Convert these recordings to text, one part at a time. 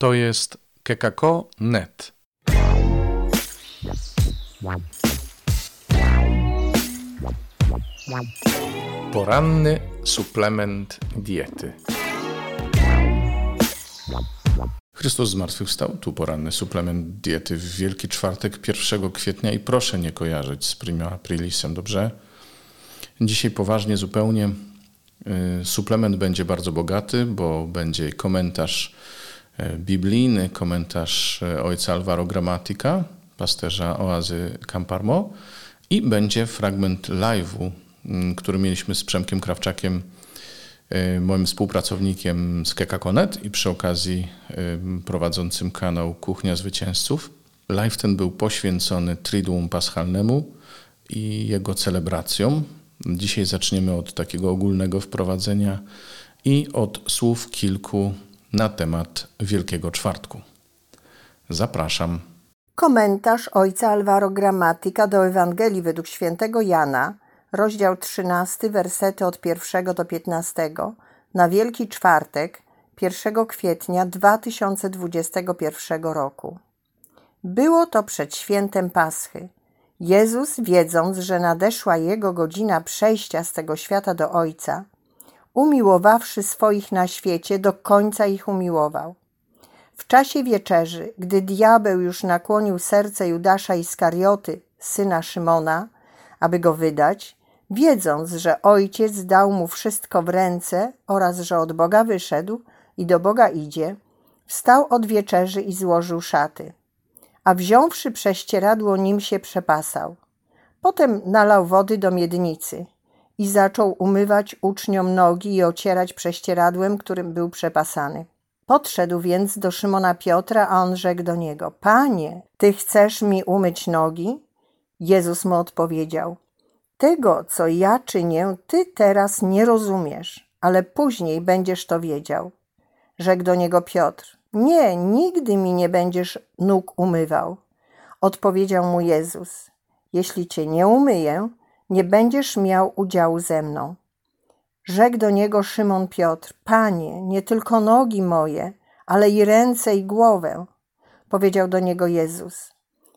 To jest kekako.net. Poranny suplement diety. Chrystus zmartwychwstał, tu poranny suplement diety w Wielki Czwartek 1 kwietnia i proszę nie kojarzyć z Primo Aprilisem, dobrze? Dzisiaj poważnie zupełnie y, suplement będzie bardzo bogaty, bo będzie komentarz biblijny, komentarz y, ojca Alvaro Gramatika, pasterza oazy Camparmo i będzie fragment live'u, który mieliśmy z Przemkiem Krawczakiem, moim współpracownikiem z Kekakonet i przy okazji prowadzącym kanał Kuchnia Zwycięzców. Live ten był poświęcony Triduum Paschalnemu i jego celebracjom, Dzisiaj zaczniemy od takiego ogólnego wprowadzenia i od słów kilku na temat Wielkiego Czwartku. Zapraszam. Komentarz ojca Alvaro Gramatika do Ewangelii według świętego Jana, rozdział 13, wersety od 1 do 15, na Wielki Czwartek, 1 kwietnia 2021 roku. Było to przed świętem Paschy. Jezus, wiedząc, że nadeszła jego godzina przejścia z tego świata do Ojca, umiłowawszy swoich na świecie, do końca ich umiłował. W czasie wieczerzy, gdy diabeł już nakłonił serce Judasza Iskarioty, syna Szymona, aby go wydać, wiedząc, że ojciec dał mu wszystko w ręce oraz że od Boga wyszedł i do Boga idzie, wstał od wieczerzy i złożył szaty a wziąwszy prześcieradło nim się przepasał. Potem nalał wody do miednicy i zaczął umywać uczniom nogi i ocierać prześcieradłem, którym był przepasany. Podszedł więc do Szymona Piotra, a on rzekł do niego: Panie, ty chcesz mi umyć nogi? Jezus mu odpowiedział: Tego, co ja czynię, ty teraz nie rozumiesz, ale później będziesz to wiedział. Rzekł do niego Piotr: nie, nigdy mi nie będziesz nóg umywał. Odpowiedział mu Jezus: Jeśli cię nie umyję, nie będziesz miał udziału ze mną. Rzekł do niego Szymon Piotr: Panie, nie tylko nogi moje, ale i ręce i głowę. Powiedział do niego Jezus: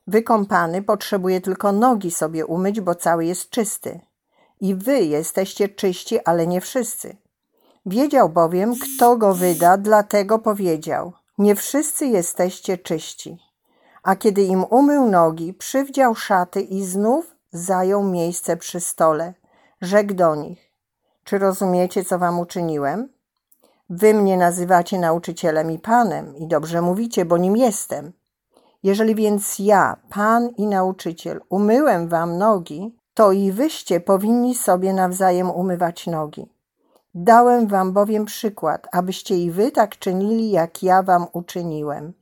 Wykąpany potrzebuje tylko nogi sobie umyć, bo cały jest czysty. I wy jesteście czyści, ale nie wszyscy. Wiedział bowiem, kto go wyda, dlatego powiedział: nie wszyscy jesteście czyści. A kiedy im umył nogi, przywdział szaty i znów zajął miejsce przy stole. Rzekł do nich: Czy rozumiecie, co wam uczyniłem? Wy mnie nazywacie nauczycielem i panem, i dobrze mówicie, bo nim jestem. Jeżeli więc ja, pan i nauczyciel, umyłem wam nogi, to i wyście powinni sobie nawzajem umywać nogi. Dałem wam bowiem przykład, abyście i wy tak czynili, jak ja wam uczyniłem.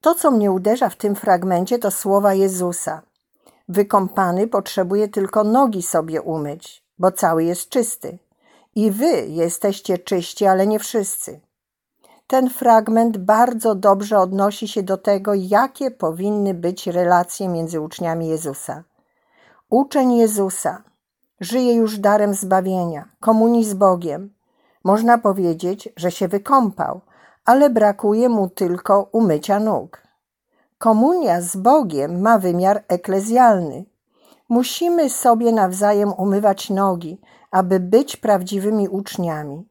To, co mnie uderza w tym fragmencie, to słowa Jezusa. Wykąpany potrzebuje tylko nogi sobie umyć, bo cały jest czysty. I wy jesteście czyści, ale nie wszyscy. Ten fragment bardzo dobrze odnosi się do tego, jakie powinny być relacje między uczniami Jezusa. Uczeń Jezusa żyje już darem zbawienia, komunii z Bogiem. Można powiedzieć, że się wykąpał, ale brakuje mu tylko umycia nóg. Komunia z Bogiem ma wymiar eklezjalny. Musimy sobie nawzajem umywać nogi, aby być prawdziwymi uczniami.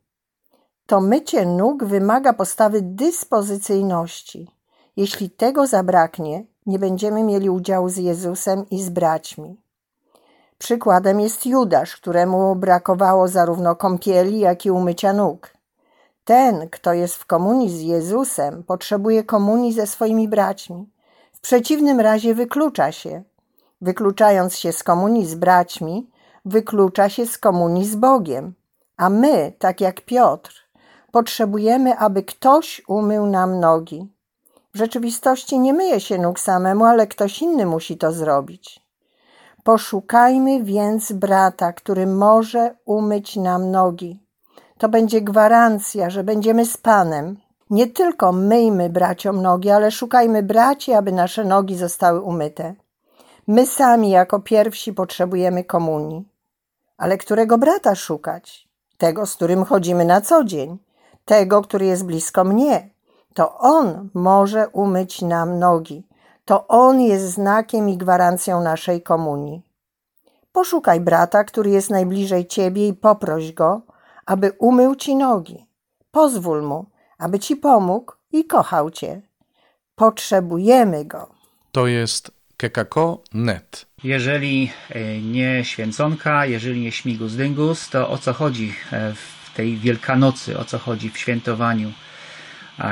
To mycie nóg wymaga postawy dyspozycyjności. Jeśli tego zabraknie, nie będziemy mieli udziału z Jezusem i z braćmi. Przykładem jest Judasz, któremu brakowało zarówno kąpieli, jak i umycia nóg. Ten, kto jest w komunii z Jezusem, potrzebuje komunii ze swoimi braćmi. W przeciwnym razie wyklucza się. Wykluczając się z komunii z braćmi, wyklucza się z komunii z Bogiem. A my, tak jak Piotr, potrzebujemy, aby ktoś umył nam nogi. W rzeczywistości nie myje się nóg samemu, ale ktoś inny musi to zrobić. Poszukajmy więc brata, który może umyć nam nogi. To będzie gwarancja, że będziemy z Panem. Nie tylko myjmy braciom nogi, ale szukajmy braci, aby nasze nogi zostały umyte. My sami jako pierwsi potrzebujemy komunii. Ale którego brata szukać? Tego, z którym chodzimy na co dzień, tego, który jest blisko mnie, To On może umyć nam nogi. To On jest znakiem i gwarancją naszej komunii. Poszukaj brata, który jest najbliżej ciebie i poproś go, aby umył ci nogi. Pozwól mu, aby ci pomógł i kochał cię. Potrzebujemy go. To jest kekako.net. Jeżeli e, nie święconka, jeżeli nie śmigus dyngus, to o co chodzi e, w tej Wielkanocy, o co chodzi w świętowaniu,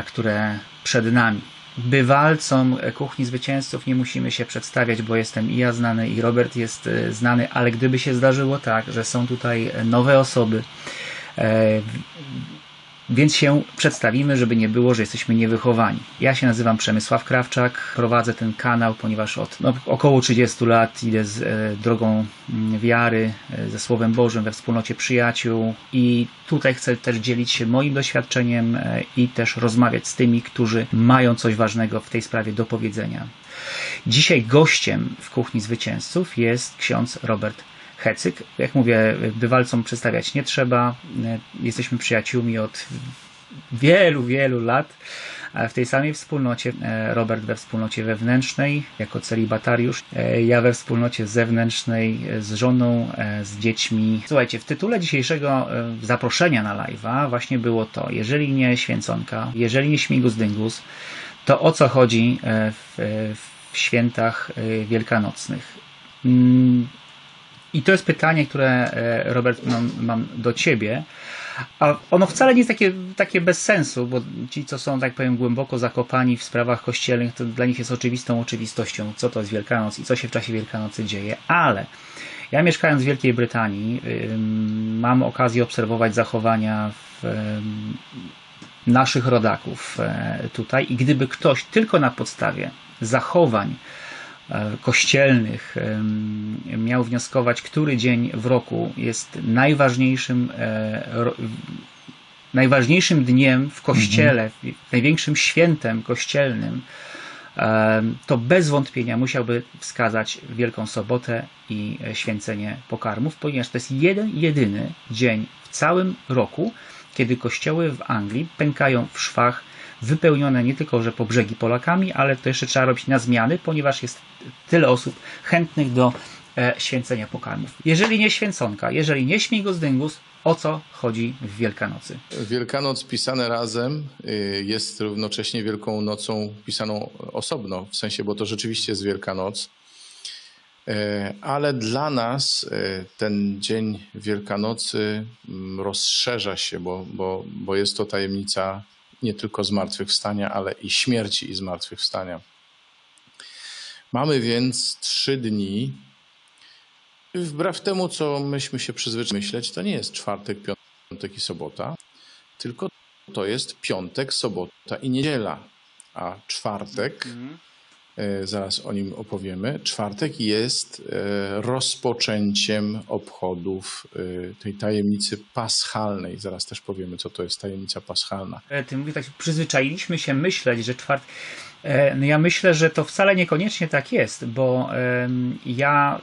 które przed nami? Bywalcom kuchni zwycięzców nie musimy się przedstawiać, bo jestem i ja znany, i Robert jest e, znany, ale gdyby się zdarzyło tak, że są tutaj nowe osoby, więc się przedstawimy, żeby nie było, że jesteśmy niewychowani. Ja się nazywam Przemysław Krawczak, prowadzę ten kanał, ponieważ od no, około 30 lat idę z e, drogą mm, wiary, e, ze Słowem Bożym we wspólnocie przyjaciół i tutaj chcę też dzielić się moim doświadczeniem e, i też rozmawiać z tymi, którzy mają coś ważnego w tej sprawie do powiedzenia. Dzisiaj gościem w kuchni zwycięzców jest ksiądz Robert Hecyk. Jak mówię, bywalcom przedstawiać nie trzeba. Jesteśmy przyjaciółmi od wielu, wielu lat. W tej samej wspólnocie, e, Robert we wspólnocie wewnętrznej, jako celibatariusz, e, ja we wspólnocie zewnętrznej z żoną, e, z dziećmi. Słuchajcie, w tytule dzisiejszego zaproszenia na live'a właśnie było to, jeżeli nie święconka, jeżeli nie śmigus dyngus, to o co chodzi w, w świętach wielkanocnych? I to jest pytanie, które e, Robert mam, mam do ciebie. A ono wcale nie jest takie, takie bez sensu, bo ci, co są, tak powiem, głęboko zakopani w sprawach kościelnych, to dla nich jest oczywistą oczywistością, co to jest Wielkanoc i co się w czasie Wielkanocy dzieje. Ale ja mieszkając w Wielkiej Brytanii, mam okazję obserwować zachowania w, naszych rodaków e, tutaj i gdyby ktoś tylko na podstawie zachowań kościelnych miał wnioskować, który dzień w roku jest najważniejszym, e, najważniejszym dniem w kościele, mhm. największym świętem kościelnym, to bez wątpienia musiałby wskazać Wielką Sobotę i święcenie pokarmów, ponieważ to jest jeden, jedyny dzień w całym roku, kiedy kościoły w Anglii pękają w szwach wypełnione nie tylko, że po brzegi Polakami, ale to jeszcze trzeba robić na zmiany, ponieważ jest tyle osób chętnych do e, święcenia pokarmów. Jeżeli nie święconka, jeżeli nie śmigus dyngus, o co chodzi w Wielkanocy? Wielkanoc pisane razem y, jest równocześnie Wielką Nocą pisaną osobno, w sensie, bo to rzeczywiście jest Wielkanoc. E, ale dla nas e, ten dzień Wielkanocy mm, rozszerza się, bo, bo, bo jest to tajemnica nie tylko zmartwychwstania, ale i śmierci i zmartwychwstania. Mamy więc trzy dni. Wbrew temu, co myśmy się przyzwyczaili myśleć, to nie jest czwartek, piątek i sobota, tylko to jest piątek, sobota i niedziela. A czwartek mhm. E, zaraz o nim opowiemy. Czwartek jest e, rozpoczęciem obchodów e, tej tajemnicy paschalnej. Zaraz też powiemy, co to jest tajemnica paschalna. Ty mówisz, tak przyzwyczailiśmy się myśleć, że czwartek E, ja myślę, że to wcale niekoniecznie tak jest, bo ja,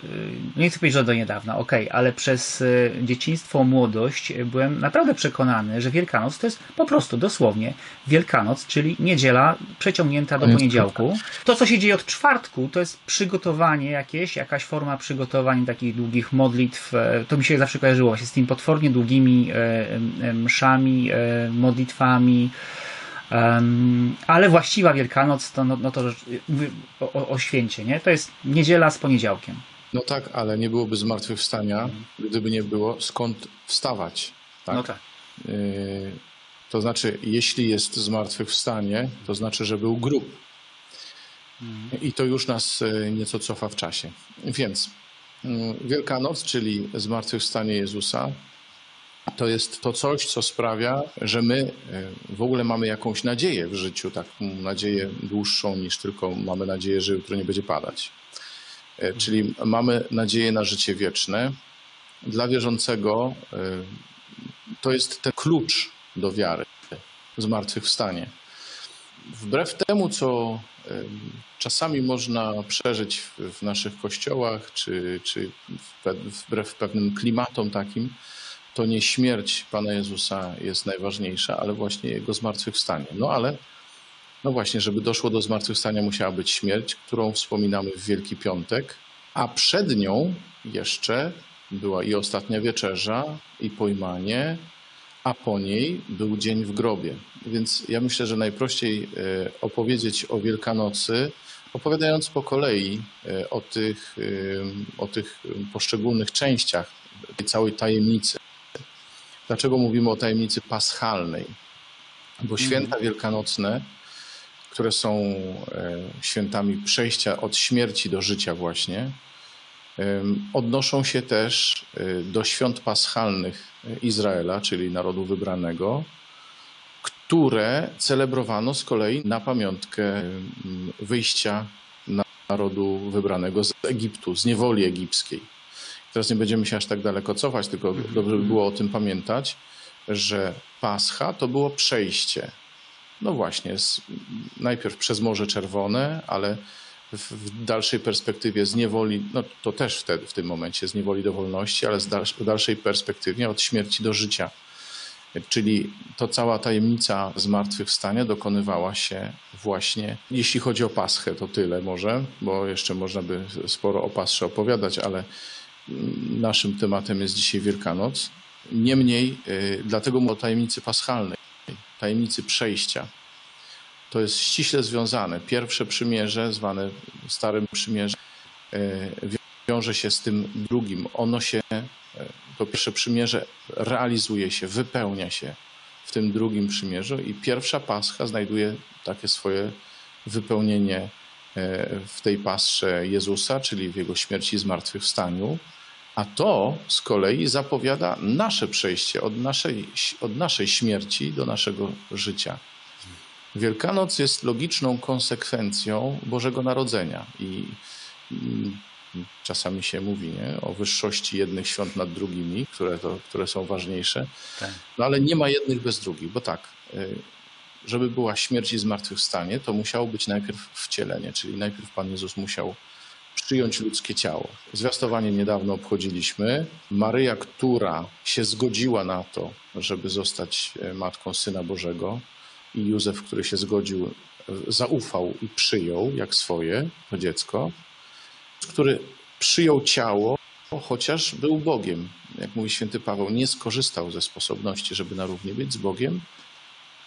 e, nie chcę powiedzieć, że do niedawna, ok, ale przez e, dzieciństwo, młodość byłem naprawdę przekonany, że Wielkanoc to jest po prostu dosłownie Wielkanoc, czyli niedziela przeciągnięta do poniedziałku. To, co się dzieje od czwartku, to jest przygotowanie jakieś, jakaś forma przygotowań takich długich modlitw. To mi się zawsze kojarzyło właśnie z tymi potwornie długimi mszami, modlitwami, Um, ale właściwa Wielkanoc to, no, no to o, o, święcie, nie? To jest niedziela z poniedziałkiem. No tak, ale nie byłoby zmartwychwstania, gdyby nie było skąd wstawać. Tak? No tak. Yy, to znaczy, jeśli jest zmartwychwstanie, to znaczy, że był grób. Mhm. I to już nas e, nieco cofa w czasie. Więc mm, Wielkanoc, czyli zmartwychwstanie Jezusa, to jest to coś, co sprawia, że my e, w ogóle mamy jakąś nadzieję w życiu, taką nadzieję dłuższą niż tylko mamy nadzieję, że jutro nie będzie padać. E, czyli mamy nadzieję na życie wieczne. Dla wierzącego e, to jest ten klucz do wiary, zmartwychwstanie. Wbrew temu, co czasami można przeżyć w naszych kościołach, czy, czy wbrew pewnym klimatom takim, to nie śmierć Pana Jezusa jest najważniejsza, ale właśnie Jego zmartwychwstanie. No ale No właśnie, żeby doszło do zmartwychwstania, musiała być śmierć, którą wspominamy w Wielki Piątek, a przed nią jeszcze była i ostatnia wieczerza, i pojmanie, a po niej był dzień w grobie. Więc ja myślę, że najprościej e, opowiedzieć o Wielkanocy, opowiadając po kolei e, o tych, e, o tych poszczególnych częściach tej całej tajemnicy. Dlaczego mówimy o tajemnicy paschalnej? Bo mhm. święta wielkanocne, które są świętami przejścia od śmierci do życia właśnie, odnoszą się też do świąt paschalnych Izraela, czyli narodu wybranego, które celebrowano z kolei na pamiątkę wyjścia narodu wybranego z Egiptu, z niewoli egipskiej. Teraz nie będziemy się aż tak daleko cofać, tylko mhm. dobrze by było o tym pamiętać, że Pascha to było przejście. No właśnie, z, najpierw przez Morze Czerwone, ale w dalszej perspektywie z niewoli, no to też wtedy, w tym momencie z niewoli do wolności, ale w dalszej perspektywie od śmierci do życia. Czyli to cała tajemnica zmartwychwstania dokonywała się właśnie, jeśli chodzi o Paschę, to tyle może, bo jeszcze można by sporo o Pasche opowiadać, ale naszym tematem jest dzisiaj Wielkanoc. Niemniej, y, dlatego mówię o tajemnicy paschalnej, tajemnicy przejścia to jest ściśle związane. Pierwsze przymierze, zwane Starym Przymierzem, e, wiąże się z tym drugim. Ono się, e, to pierwsze przymierze realizuje się, wypełnia się w tym drugim przymierzu i pierwsza Pascha znajduje takie swoje wypełnienie w tej pasrze Jezusa, czyli w Jego śmierci i zmartwychwstaniu, a to z kolei zapowiada nasze przejście od naszej, od naszej śmierci do naszego życia. Wielkanoc jest logiczną konsekwencją Bożego Narodzenia i czasami się mówi nie? o wyższości jednych świąt nad drugimi, które, to, które są ważniejsze, tak. no ale nie ma jednych bez drugich, bo tak, y, żeby była śmierć i zmartwychwstanie, to musiało być najpierw wcielenie, czyli najpierw Pan Jezus musiał przyjąć ludzkie ciało. Zwiastowanie niedawno obchodziliśmy. Maryja, która się zgodziła na to, żeby zostać e, matką Syna Bożego, i Józef, który się zgodził, zaufał i przyjął jak swoje to dziecko, który przyjął ciało, chociaż był Bogiem. Jak mówi święty Paweł, nie skorzystał ze sposobności, żeby na równi być z Bogiem,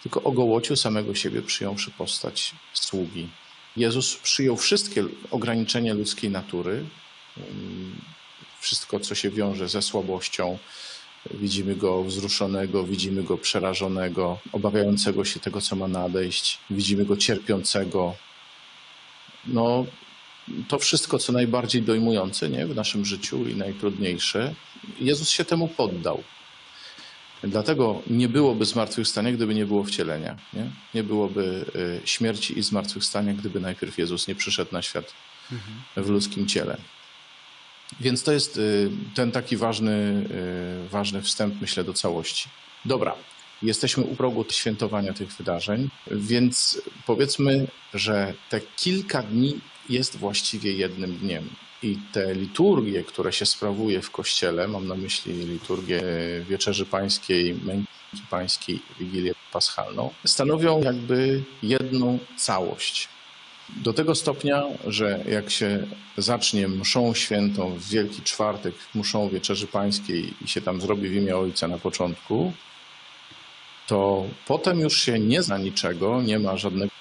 tylko ogołocił samego siebie, przyjąwszy postać sługi. Jezus przyjął wszystkie ograniczenia ludzkiej natury, wszystko, co się wiąże ze słabością, Widzimy go wzruszonego, widzimy go przerażonego, obawiającego się tego, co ma nadejść, widzimy go cierpiącego. No, to wszystko, co najbardziej dojmujące nie? w naszym życiu i najtrudniejsze, Jezus się temu poddał. Dlatego nie byłoby zmartwychwstania, gdyby nie było wcielenia. Nie, nie byłoby y, śmierci i zmartwychwstania, gdyby najpierw Jezus nie przyszedł na świat w ludzkim ciele. Więc to jest y, ten taki ważny, y, ważny wstęp, myślę, do całości. Dobra, jesteśmy u progu świętowania tych wydarzeń, więc powiedzmy, że te kilka dni jest właściwie jednym dniem. I te liturgie, które się sprawuje w kościele, mam na myśli liturgię Wieczerzy Pańskiej, Męki Pańskiej, Wigilię Paschalną, stanowią jakby jedną całość. Do tego stopnia, że jak się zacznie mszą świętą w Wielki Czwartek, mszą Wieczerzy Pańskiej i się tam zrobi w imię Ojca na początku, to potem już się nie zna niczego, nie ma żadnego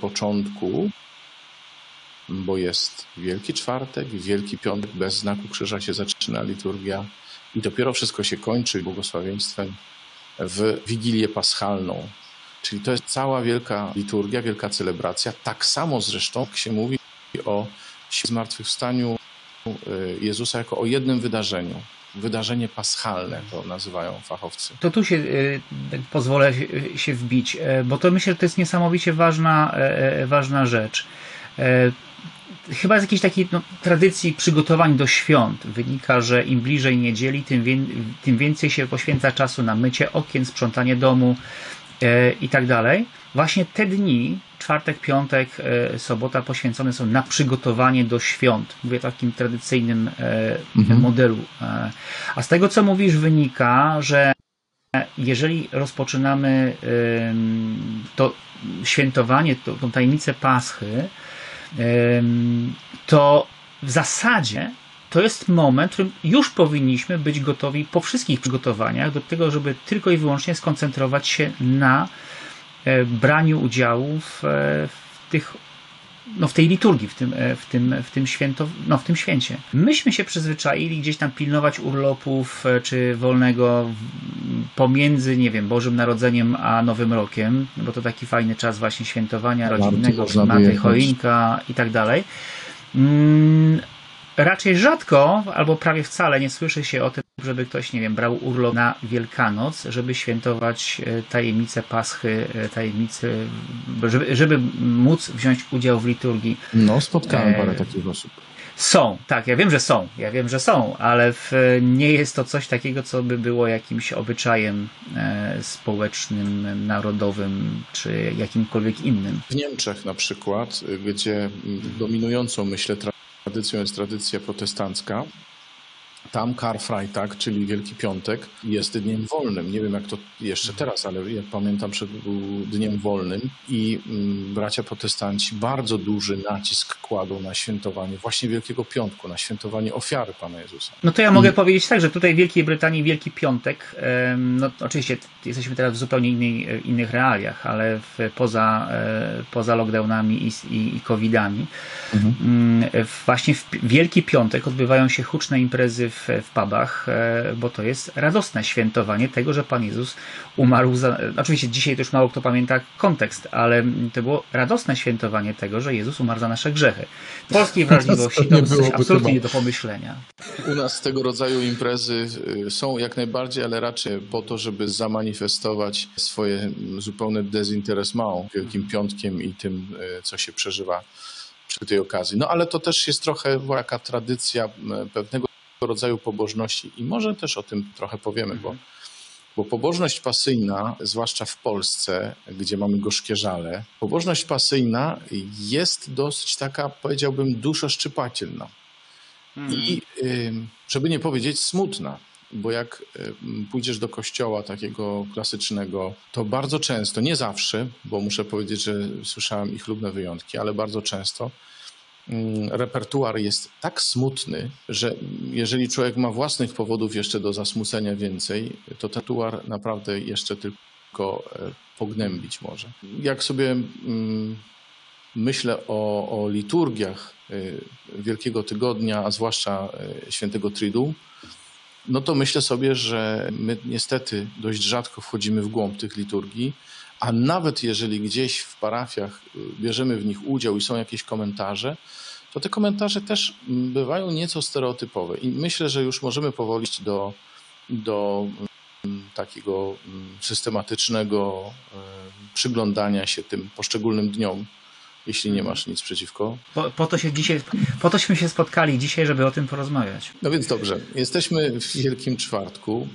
początku, bo jest Wielki Czwartek, Wielki Piątek, bez znaku krzyża się zaczyna liturgia i dopiero wszystko się kończy błogosławieństwem w Wigilię Paschalną, Czyli to jest cała wielka liturgia, wielka celebracja. Tak samo zresztą jak się mówi o zmartwychwstaniu y, Jezusa jako o jednym wydarzeniu. Wydarzenie paschalne to nazywają fachowcy. To tu się y, pozwolę się wbić, y, bo to myślę, że to jest niesamowicie ważna, ważna rzecz. Chyba z jakiejś takiej no, tradycji przygotowań do świąt wynika, że im bliżej niedzieli, tym, wie, tym więcej się poświęca czasu na mycie okien, sprzątanie domu, E, i tak dalej. Właśnie te dni, czwartek, piątek, e, sobota poświęcone są na przygotowanie do świąt. Mówię o takim tradycyjnym e, mhm. modelu. A z tego, co mówisz, wynika, że że jeżeli rozpoczynamy to świętowanie, tą tajemnicę Paschy, to w zasadzie to jest moment, w którym już powinniśmy być gotowi po wszystkich przygotowaniach do tego, żeby tylko i wyłącznie skoncentrować się na e, braniu udziału w, e, w tych no, w tej liturgii, w tym, e, w, tym, w, tym święto, no, w tym święcie. Myśmy się przyzwyczaili gdzieś tam pilnować urlopów czy wolnego pomiędzy, nie wiem, Bożym Narodzeniem a Nowym Rokiem, bo to taki fajny czas właśnie świętowania rodzinnego, klimaty, choinka i tak dalej. Mm, raczej rzadko, albo prawie wcale nie słyszy się o tym, żeby ktoś, nie wiem, brał urlop na Wielkanoc, żeby świętować e, tajemnicę Paschy, e, tajemnicę, żeby, żeby móc wziąć udział w liturgii. No, spotkałem parę takich osób. Są, tak, ja wiem, że są, ja wiem, że są, ale w, nie jest to coś takiego, co by było jakimś obyczajem e, społecznym, narodowym, czy jakimkolwiek innym. W Niemczech na przykład, gdzie dominującą, myślę, tradycją jest tradycja protestancka, tam Karfreitag, czyli Wielki Piątek, jest dniem wolnym. Nie wiem jak to jeszcze teraz, ale ja pamiętam, był dniem wolnym i mm, bracia protestanci bardzo duży nacisk kładą na świętowanie właśnie Wielkiego Piątku, na świętowanie ofiary Pana Jezusa. No to ja mogę powiedzieć tak, że tutaj w Wielkiej Brytanii Wielki Piątek, no oczywiście jesteśmy teraz w zupełnie innej, e, innych realiach, ale w, poza, e, poza lockdownami i, i, i covidami, mhm. Mm, właśnie w Wielki Piątek odbywają się huczne imprezy w, w pubach, e, bo to jest radosne świętowanie tego, że Pan Jezus umarł za... Oczywiście dzisiaj to już mało kto pamięta kontekst, ale to było radosne świętowanie tego, że Jezus umarł za nasze grzechy. Polskiej wrażliwości to jest absolutnie nie do pomyślenia. U nas tego rodzaju imprezy y, są jak najbardziej, ale raczej po to, żeby zamanifestować swoje zupełne dezinteresmą Wielkim Piątkiem i tym, y, co się przeżywa przy tej okazji. No ale to też jest trochę jaka tradycja pewnego rodzaju pobożności i może też o tym trochę powiemy, bo, bo pobożność pasyjna, zwłaszcza w Polsce, gdzie mamy gorzkie żale, pobożność pasyjna jest dosyć taka, powiedziałbym, duszoszczypatelna. I żeby nie powiedzieć smutna, bo jak pójdziesz do kościoła takiego klasycznego, to bardzo często, nie zawsze, bo muszę powiedzieć, że słyszałem ich lubne wyjątki, ale bardzo często repertuar jest tak smutny, że jeżeli człowiek ma własnych powodów jeszcze do zasmucenia więcej, to ten repertuar naprawdę jeszcze tylko e, pognębić może. Jak sobie mm, myślę o, o liturgiach e, Wielkiego Tygodnia, a zwłaszcza e, Świętego Tridu, no to myślę sobie, że my niestety dość rzadko wchodzimy w głąb tych liturgii, a nawet jeżeli gdzieś w parafiach y, bierzemy w nich udział i są jakieś komentarze, to te komentarze też mm, bywają nieco stereotypowe. I myślę, że już możemy powoli do, do mm, takiego mm, systematycznego y, przyglądania się tym poszczególnym dniom, jeśli nie masz nic przeciwko. Po, po, to się dzisiaj, po tośmy się spotkali dzisiaj, żeby o tym porozmawiać. No więc dobrze. Jesteśmy w Wielkim Czwartku.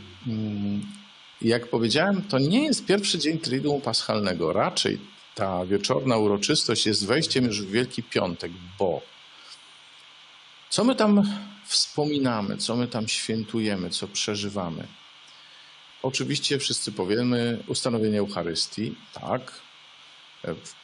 Jak powiedziałem, to nie jest pierwszy dzień Triduum Paschalnego. Raczej ta wieczorna uroczystość jest wejściem już w Wielki Piątek, bo co my tam wspominamy, co my tam świętujemy, co przeżywamy? Oczywiście wszyscy powiemy ustanowienie Eucharystii, tak.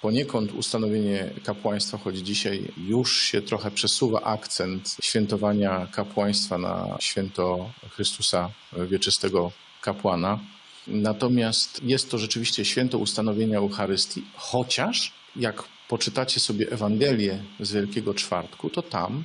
Poniekąd ustanowienie kapłaństwa, choć dzisiaj już się trochę przesuwa akcent świętowania kapłaństwa na święto Chrystusa Wieczystego kapłana. Natomiast jest to rzeczywiście święto ustanowienia Eucharystii, chociaż jak poczytacie sobie Ewangelię z Wielkiego Czwartku, to tam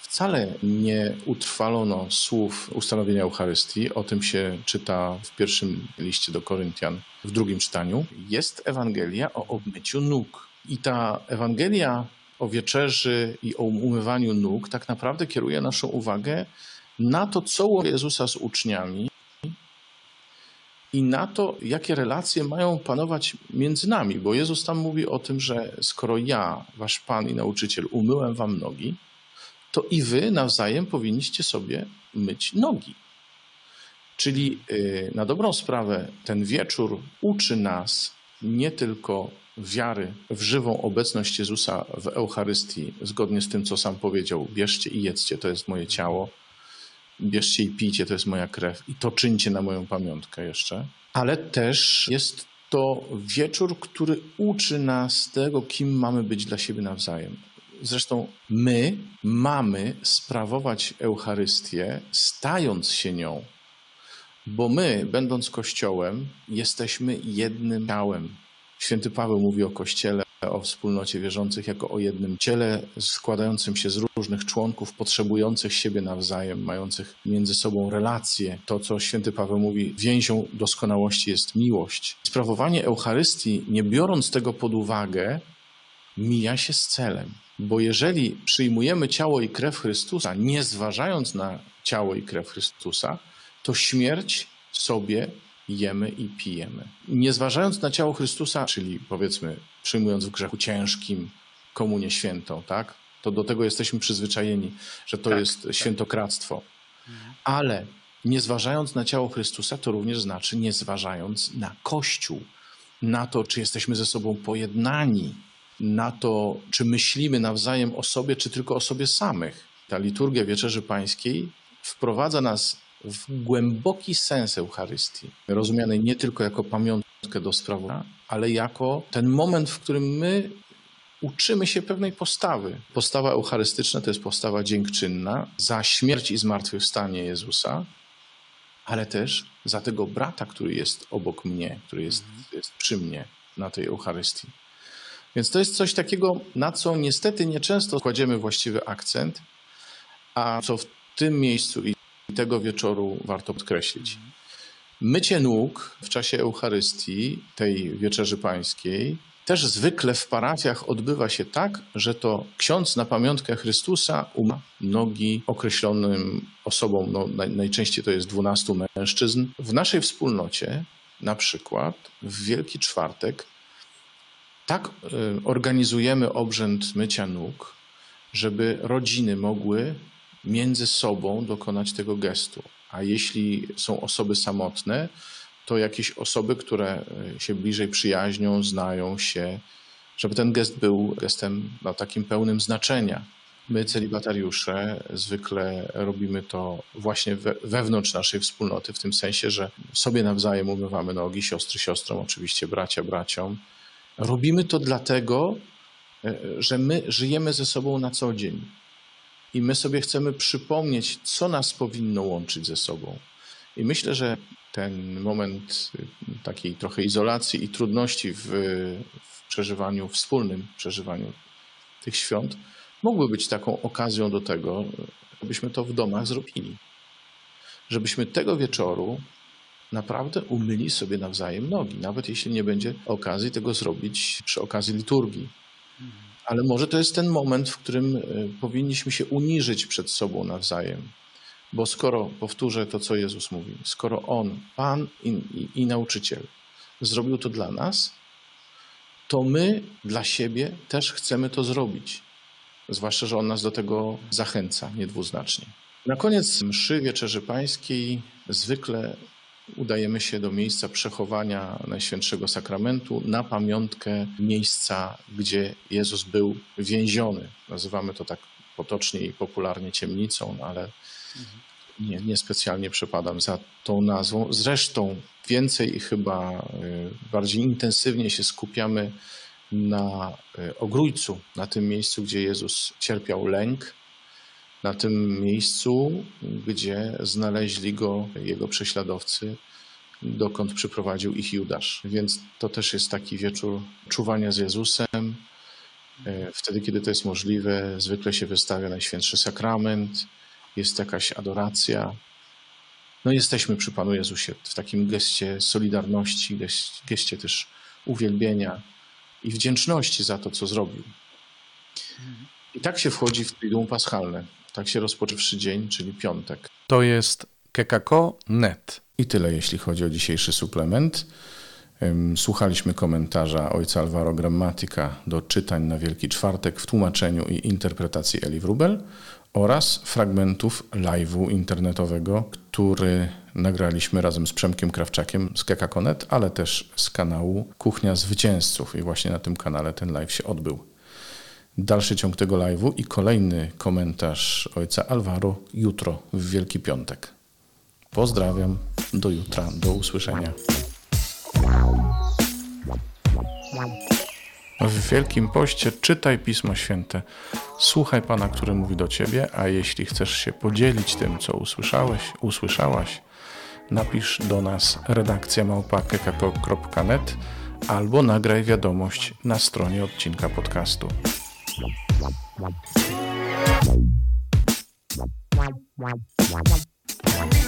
wcale nie utrwalono słów ustanowienia Eucharystii. O tym się czyta w pierwszym liście do Koryntian, w drugim czytaniu. Jest Ewangelia o obmyciu nóg. I ta Ewangelia o wieczerzy i o umywaniu nóg tak naprawdę kieruje naszą uwagę na to, co Jezusa z uczniami i na to, jakie relacje mają panować między nami, bo Jezus tam mówi o tym, że skoro ja, wasz Pan i nauczyciel, umyłem wam nogi, to i wy nawzajem powinniście sobie myć nogi. Czyli y, na dobrą sprawę ten wieczór uczy nas nie tylko wiary w żywą obecność Jezusa w Eucharystii, zgodnie z tym, co sam powiedział: bierzcie i jedzcie, to jest moje ciało bierzcie i pijcie, to jest moja krew i to czyńcie na moją pamiątkę jeszcze. Ale też jest to wieczór, który uczy nas tego, kim mamy być dla siebie nawzajem. Zresztą my mamy sprawować Eucharystię, stając się nią, bo my, będąc Kościołem, jesteśmy jednym ciałem. Święty Paweł mówi o Kościele, o wspólnocie wierzących jako o jednym ciele składającym się z różnych członków, potrzebujących siebie nawzajem, mających między sobą relacje. To, co święty Paweł mówi, więzią doskonałości jest miłość. Sprawowanie Eucharystii, nie biorąc tego pod uwagę, mija się z celem. Bo jeżeli przyjmujemy ciało i krew Chrystusa, nie zważając na ciało i krew Chrystusa, to śmierć sobie jemy i pijemy. Nie zważając na ciało Chrystusa, czyli powiedzmy przyjmując w grzechu ciężkim komunię świętą, tak? To do tego jesteśmy przyzwyczajeni, że to tak, jest tak. świętokradztwo. Ale nie zważając na ciało Chrystusa, to również znaczy nie zważając na Kościół, na to, czy jesteśmy ze sobą pojednani, na to, czy myślimy nawzajem o sobie, czy tylko o sobie samych. Ta liturgia Wieczerzy Pańskiej wprowadza nas w głęboki sens Eucharystii, rozumianej nie tylko jako pamiątkę do sprawowania, ale jako ten moment, w którym my uczymy się pewnej postawy. Postawa eucharystyczna to jest postawa dziękczynna za śmierć i zmartwychwstanie Jezusa, ale też za tego brata, który jest obok mnie, który jest, jest przy mnie na tej Eucharystii. Więc to jest coś takiego, na co niestety nieczęsto kładziemy właściwy akcent, a co w tym miejscu i tego wieczoru warto podkreślić. Mycie nóg w czasie Eucharystii, tej wieczerzy pańskiej, też zwykle w parafiach odbywa się tak, że to ksiądz na pamiątkę Chrystusa uma nogi określonym osobom, no, najczęściej to jest 12 mężczyzn. W naszej wspólnocie, na przykład w Wielki Czwartek, tak y, organizujemy obrzęd mycia nóg, żeby rodziny mogły między sobą dokonać tego gestu. A jeśli są osoby samotne, to jakieś osoby, które e, się bliżej przyjaźnią, znają się, żeby ten gest był gestem no, takim pełnym znaczenia. My, celibatariusze, zwykle robimy to właśnie we, wewnątrz naszej wspólnoty, w tym sensie, że sobie nawzajem umywamy nogi, siostry siostrom, oczywiście bracia braciom. Robimy to dlatego, e, że my żyjemy ze sobą na co dzień. I my sobie chcemy przypomnieć, co nas powinno łączyć ze sobą. I myślę, że ten moment y, takiej trochę izolacji i trudności w, w przeżywaniu, wspólnym przeżywaniu tych świąt, mógłby być taką okazją do tego, żebyśmy to w domach zrobili. Żebyśmy tego wieczoru naprawdę umyli sobie nawzajem nogi, nawet jeśli nie będzie okazji tego zrobić przy okazji liturgii. Ale może to jest ten moment, w którym e, powinniśmy się uniżyć przed sobą nawzajem. Bo skoro, powtórzę to, co Jezus mówi, skoro On, Pan i, i, i nauczyciel, zrobił to dla nas, to my dla siebie też chcemy to zrobić. Zwłaszcza, że On nas do tego zachęca niedwuznacznie. Na koniec mszy Wieczerzy Pańskiej zwykle udajemy się do miejsca przechowania Najświętszego Sakramentu na pamiątkę miejsca, gdzie Jezus był więziony. Nazywamy to tak potocznie i popularnie ciemnicą, no ale nie, nie specjalnie przepadam za tą nazwą. Zresztą więcej i chyba y, bardziej intensywnie się skupiamy na y, Ogrójcu, na tym miejscu, gdzie Jezus cierpiał lęk, na tym miejscu, gdzie znaleźli go jego prześladowcy, dokąd przyprowadził ich Judasz. Więc to też jest taki wieczór czuwania z Jezusem. E, wtedy, kiedy to jest możliwe, zwykle się wystawia Najświętszy Sakrament, jest jakaś adoracja. No jesteśmy przy Panu Jezusie w takim geście solidarności, geście też uwielbienia i wdzięczności za to, co zrobił. I tak się wchodzi w Triduum Paschalne. Tak się rozpoczywszy dzień, czyli piątek. To jest kekako.net. I tyle, jeśli chodzi o dzisiejszy suplement. Słuchaliśmy komentarza ojca Alvaro Grammatica do czytań na Wielki Czwartek w tłumaczeniu i interpretacji Eli Wrubel oraz fragmentów live'u internetowego, który nagraliśmy razem z Przemkiem Krawczakiem z Kekakonet, ale też z kanału Kuchnia Zwycięzców i właśnie na tym kanale ten live się odbył. Dalszy ciąg tego live'u i kolejny komentarz ojca Alvaro jutro w Wielki Piątek. Pozdrawiam, do jutra, do usłyszenia. W Wielkim Poście czytaj Pismo Święte, słuchaj Pana, który mówi do Ciebie, a jeśli chcesz się podzielić tym, co usłyszałeś, usłyszałaś, napisz do nas redakcja małpa.kekako.net albo nagraj wiadomość na stronie odcinka podcastu. Wow, wow, wow. wow.